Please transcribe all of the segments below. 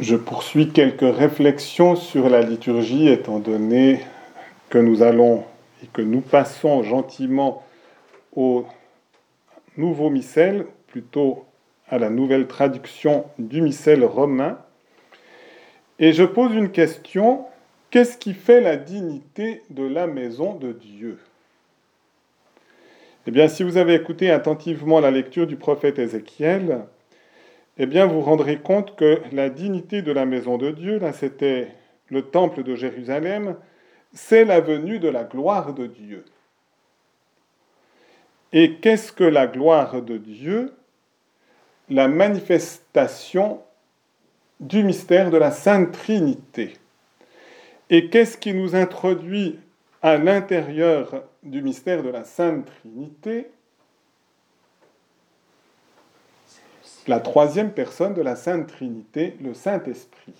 Je poursuis quelques réflexions sur la liturgie, étant donné que nous allons et que nous passons gentiment au nouveau missel, plutôt à la nouvelle traduction du missel romain. Et je pose une question, qu'est-ce qui fait la dignité de la maison de Dieu? Eh bien, si vous avez écouté attentivement la lecture du prophète Ézéchiel, eh bien, vous rendrez compte que la dignité de la maison de Dieu, là, c'était le temple de Jérusalem, c'est la venue de la gloire de Dieu. Et qu'est-ce que la gloire de Dieu? La manifestation du mystère de la Sainte Trinité. Et qu'est-ce qui nous introduit à l'intérieur du mystère de la Sainte Trinité? La troisième personne de la Sainte Trinité, le Saint-Esprit.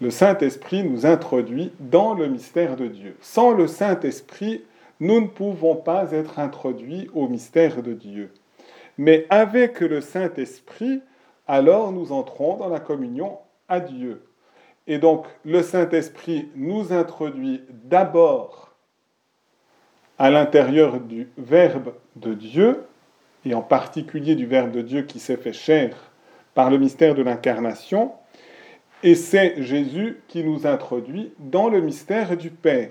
Le Saint-Esprit nous introduit dans le mystère de Dieu. Sans le Saint-Esprit, nous ne pouvons pas être introduits au mystère de Dieu. Mais avec le Saint-Esprit, alors nous entrons dans la communion à Dieu. Et donc le Saint-Esprit nous introduit d'abord à l'intérieur du Verbe de Dieu, et en particulier du Verbe de Dieu qui s'est fait chair par le mystère de l'incarnation, et c'est Jésus qui nous introduit dans le mystère du Père.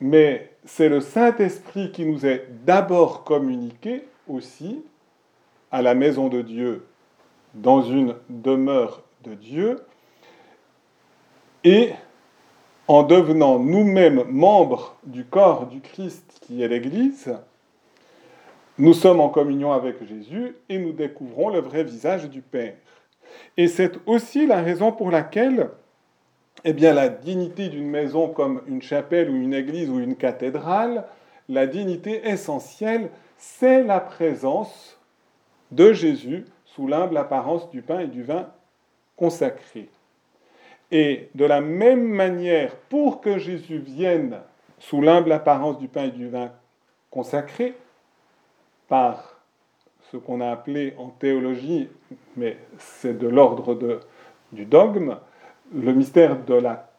Mais c'est le Saint-Esprit qui nous est d'abord communiqué aussi à la maison de Dieu, dans une demeure de Dieu, et en devenant nous-mêmes membres du corps du Christ qui est l'Église, nous sommes en communion avec Jésus et nous découvrons le vrai visage du Père. Et c'est aussi la raison pour laquelle eh bien, la dignité d'une maison comme une chapelle ou une église ou une cathédrale, la dignité essentielle, c'est la présence de Jésus sous l'humble apparence du pain et du vin consacrés. Et de la même manière, pour que Jésus vienne sous l'humble apparence du pain et du vin consacrés, par ce qu'on a appelé en théologie, mais c'est de l'ordre du dogme, le mystère de la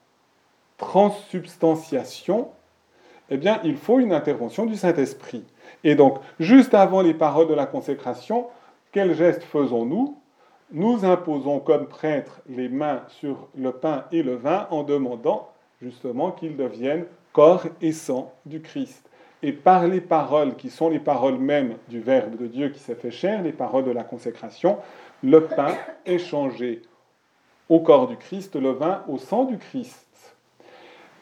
transsubstantiation, eh bien, il faut une intervention du Saint-Esprit. Et donc, juste avant les paroles de la consécration, quel geste faisons-nous? Nous imposons comme prêtres les mains sur le pain et le vin en demandant justement qu'ils deviennent corps et sang du Christ et par les paroles qui sont les paroles mêmes du Verbe de Dieu qui s'est fait chair, les paroles de la consécration, le pain est changé au corps du Christ, le vin au sang du Christ.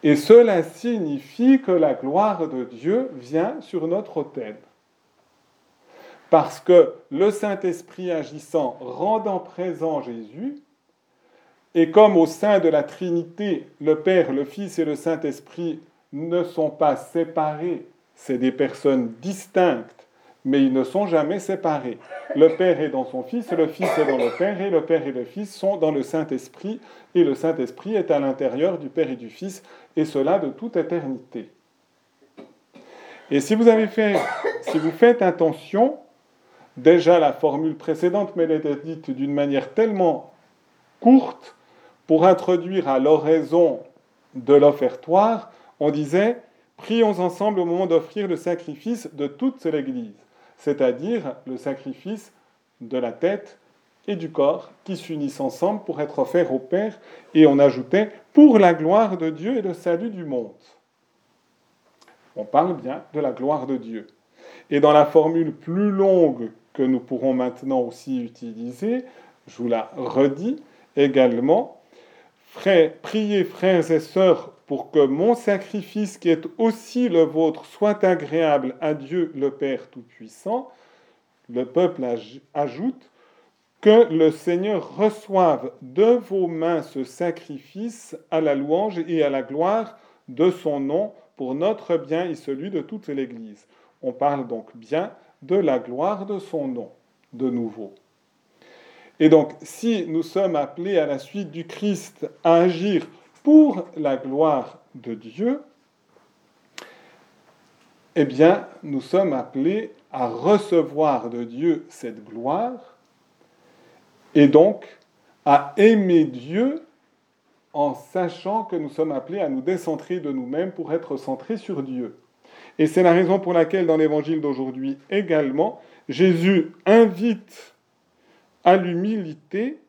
Et cela signifie que la gloire de Dieu vient sur notre autel. Parce que le Saint-Esprit agissant, rendant présent Jésus, et comme au sein de la Trinité, le Père, le Fils et le Saint-Esprit ne sont pas séparés c'est des personnes distinctes, mais ils ne sont jamais séparés. Le Père est dans son Fils, le Fils est dans le Père, et le Père et le Fils sont dans le Saint-Esprit, et le Saint-Esprit est à l'intérieur du Père et du Fils, et cela de toute éternité. Et si vous avez fait, si vous faites attention, déjà la formule précédente, mais elle était dite d'une manière tellement courte, pour introduire à l'oraison de l'offertoire, on disait Prions ensemble au moment d'offrir le sacrifice de toute l'Église, c'est-à-dire le sacrifice de la tête et du corps qui s'unissent ensemble pour être offerts au Père, et on ajoutait pour la gloire de Dieu et le salut du monde. On parle bien de la gloire de Dieu. Et dans la formule plus longue que nous pourrons maintenant aussi utiliser, je vous la redis également, priez frères et sœurs pour que mon sacrifice qui est aussi le vôtre soit agréable à Dieu le Père Tout-Puissant, le peuple ajoute que le Seigneur reçoive de vos mains ce sacrifice à la louange et à la gloire de son nom pour notre bien et celui de toute l'Église. On parle donc bien de la gloire de son nom, de nouveau. Et donc, si nous sommes appelés à la suite du Christ à agir pour la gloire de Dieu, eh bien, nous sommes appelés à recevoir de Dieu cette gloire et donc à aimer Dieu en sachant que nous sommes appelés à nous décentrer de nous-mêmes pour être centrés sur Dieu. Et c'est la raison pour laquelle dans l'évangile d'aujourd'hui également, Jésus invite à l'humilité,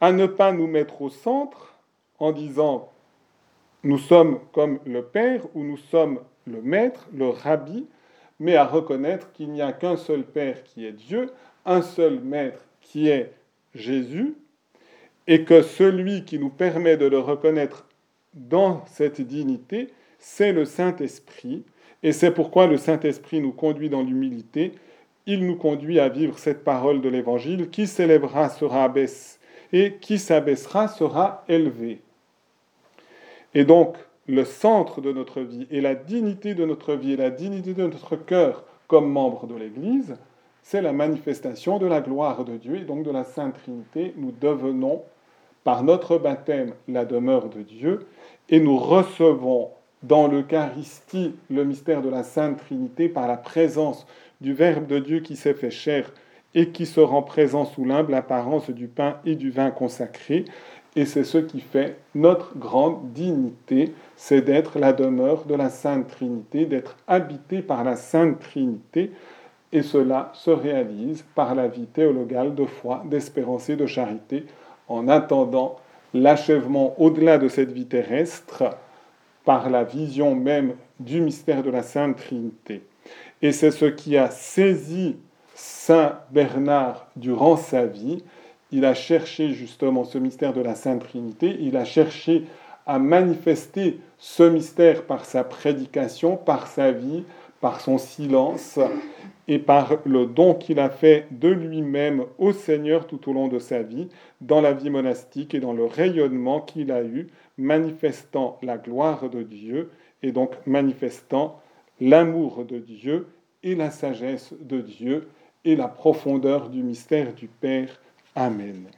à ne pas nous mettre au centre en disant nous sommes comme le Père ou nous sommes le Maître, le Rabbi, mais à reconnaître qu'il n'y a qu'un seul Père qui est Dieu, un seul Maître qui est Jésus, et que celui qui nous permet de le reconnaître dans cette dignité, c'est le Saint-Esprit, et c'est pourquoi le Saint-Esprit nous conduit dans l'humilité, il nous conduit à vivre cette parole de l'Évangile, qui s'élèvera sera abaissé, et qui s'abaissera sera élevé. Et donc, le centre de notre vie et la dignité de notre vie et la dignité de notre cœur comme membre de l'Église, c'est la manifestation de la gloire de Dieu et donc de la Sainte Trinité. Nous devenons par notre baptême la demeure de Dieu et nous recevons dans l'Eucharistie le mystère de la Sainte Trinité par la présence du Verbe de Dieu qui s'est fait chair et qui se rend présent sous l'humble apparence du pain et du vin consacré. Et c'est ce qui fait notre grande dignité, c'est d'être la demeure de la Sainte Trinité, d'être habité par la Sainte Trinité. Et cela se réalise par la vie théologale de foi, d'espérance et de charité, en attendant l'achèvement au-delà de cette vie terrestre par la vision même du mystère de la Sainte Trinité. Et c'est ce qui a saisi Saint Bernard durant sa vie, il a cherché justement ce mystère de la Sainte Trinité, il a cherché à manifester ce mystère par sa prédication, par sa vie, par son silence et par le don qu'il a fait de lui-même au Seigneur tout au long de sa vie, dans la vie monastique et dans le rayonnement qu'il a eu, manifestant la gloire de Dieu et donc manifestant l'amour de Dieu et la sagesse de Dieu et la profondeur du mystère du Père Amém.